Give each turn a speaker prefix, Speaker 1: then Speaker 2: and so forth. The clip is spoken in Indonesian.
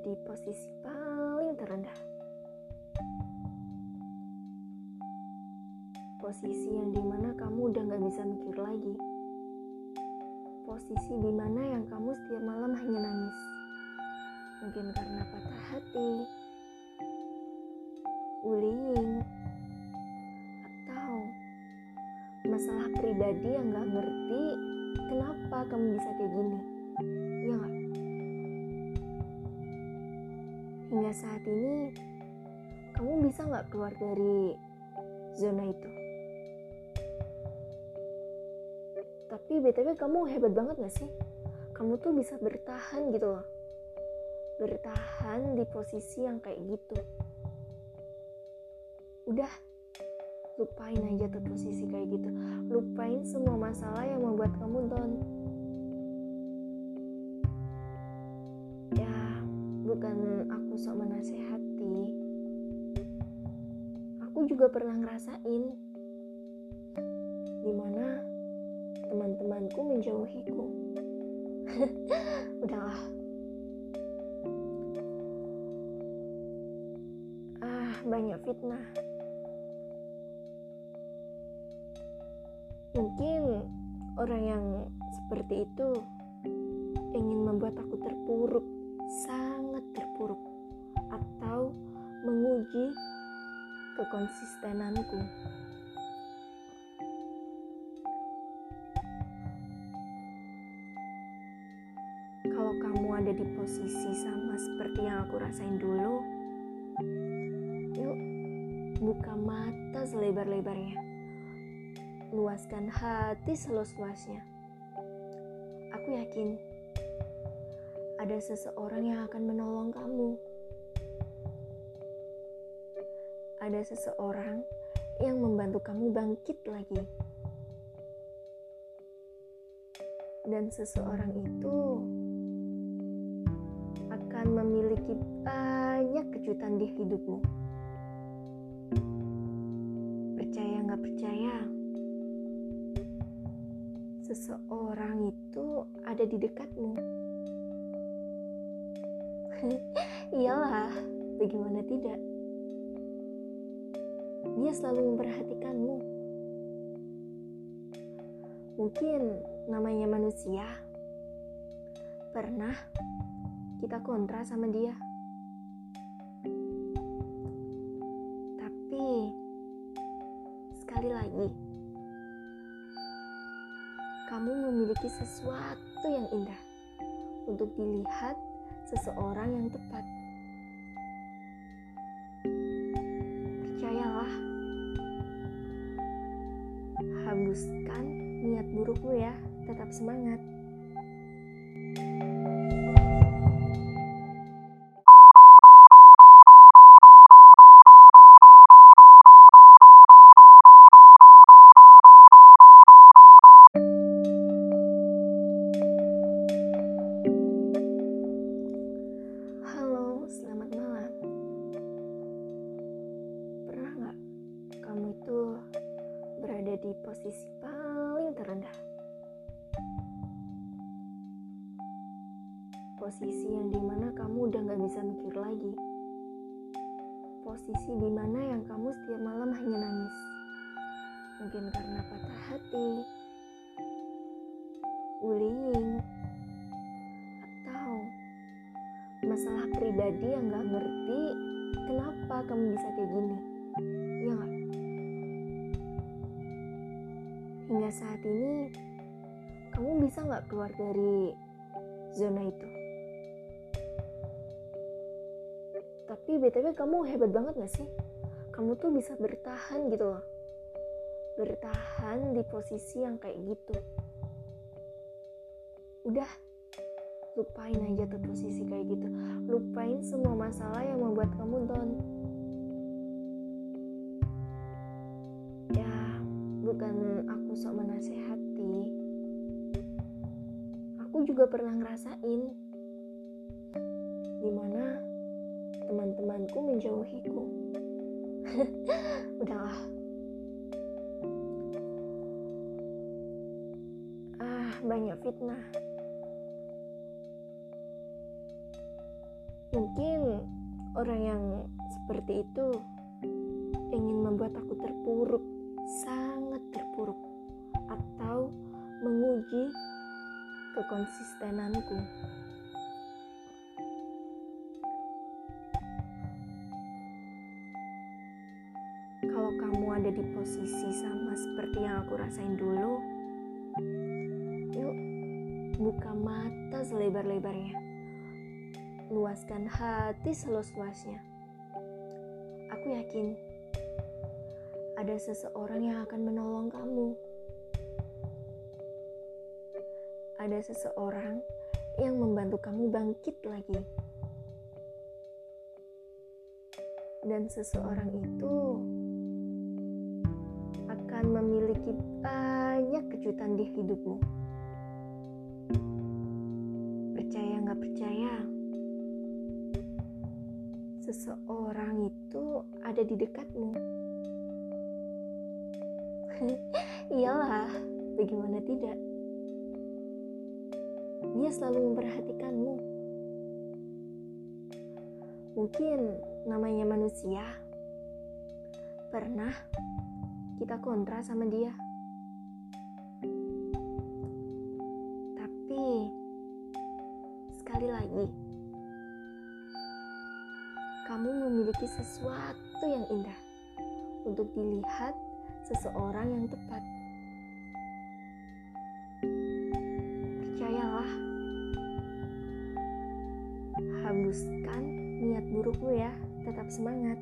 Speaker 1: di posisi paling terendah. Posisi yang di mana kamu udah gak bisa mikir lagi. Posisi di mana yang kamu setiap malam hanya nangis. Mungkin karena patah hati, bullying, atau masalah pribadi yang gak ngerti kenapa kamu bisa kayak gini. Hingga saat ini, kamu bisa gak keluar dari zona itu? Tapi BTW kamu hebat banget gak sih? Kamu tuh bisa bertahan gitu loh. Bertahan di posisi yang kayak gitu. Udah, lupain aja tuh posisi kayak gitu. Lupain semua masalah yang membuat kamu down. Bukan aku sok menasehati. Aku juga pernah ngerasain di mana teman-temanku menjauhiku. Udahlah. Ah, banyak fitnah. Mungkin orang yang seperti itu ingin membuat aku terpuruk, menguji kekonsistenanku. Kalau kamu ada di posisi sama seperti yang aku rasain dulu, yuk buka mata selebar-lebarnya. Luaskan hati seluas-luasnya. Aku yakin ada seseorang yang akan menolong kamu. Ada seseorang yang membantu kamu bangkit lagi. Dan seseorang itu akan memiliki banyak kejutan di hidupmu. Percaya nggak percaya, seseorang itu ada di dekatmu. Iyalah, bagaimana tidak? Dia selalu memperhatikanmu. Mungkin namanya manusia. Pernah kita kontra sama dia. Tapi sekali lagi, kamu memiliki sesuatu yang indah untuk dilihat seseorang yang tepat. Niat burukmu ya, tetap semangat. Di posisi terendah? Posisi yang di mana kamu udah nggak bisa mikir lagi. Posisi di mana yang kamu setiap malam hanya nangis. Mungkin karena patah hati, bullying, atau masalah pribadi yang gak ngerti kenapa kamu bisa kayak gini. Hingga saat ini, kamu bisa gak keluar dari zona itu? Tapi BTW kamu hebat banget gak sih? Kamu tuh bisa bertahan gitu loh. Bertahan di posisi yang kayak gitu. Udah, lupain aja tuh posisi kayak gitu lupain semua masalah yang membuat kamu down juga pernah ngerasain. Di mana teman-temanku menjauhiku. Udahlah. Ah banyak fitnah. Mungkin orang yang seperti itu ingin membuat aku terpuruk, kekonsistenanku. Kalau kamu ada di posisi sama seperti yang aku rasain dulu, yuk buka mata selebar-lebarnya. Luaskan hati seluas-luasnya. Aku yakin ada seseorang yang akan menolong kamu. Ada seseorang yang membantu kamu bangkit lagi. Dan seseorang itu akan memiliki banyak kejutan di hidupmu. Percaya nggak percaya, seseorang itu ada di dekatmu. Iyalah, bagaimana tidak? Dia selalu memperhatikanmu. Mungkin namanya manusia. Pernah kita kontra sama dia. Tapi sekali lagi, kamu memiliki sesuatu yang indah untuk dilihat seseorang yang tepat. Burukmu ya, tetap semangat.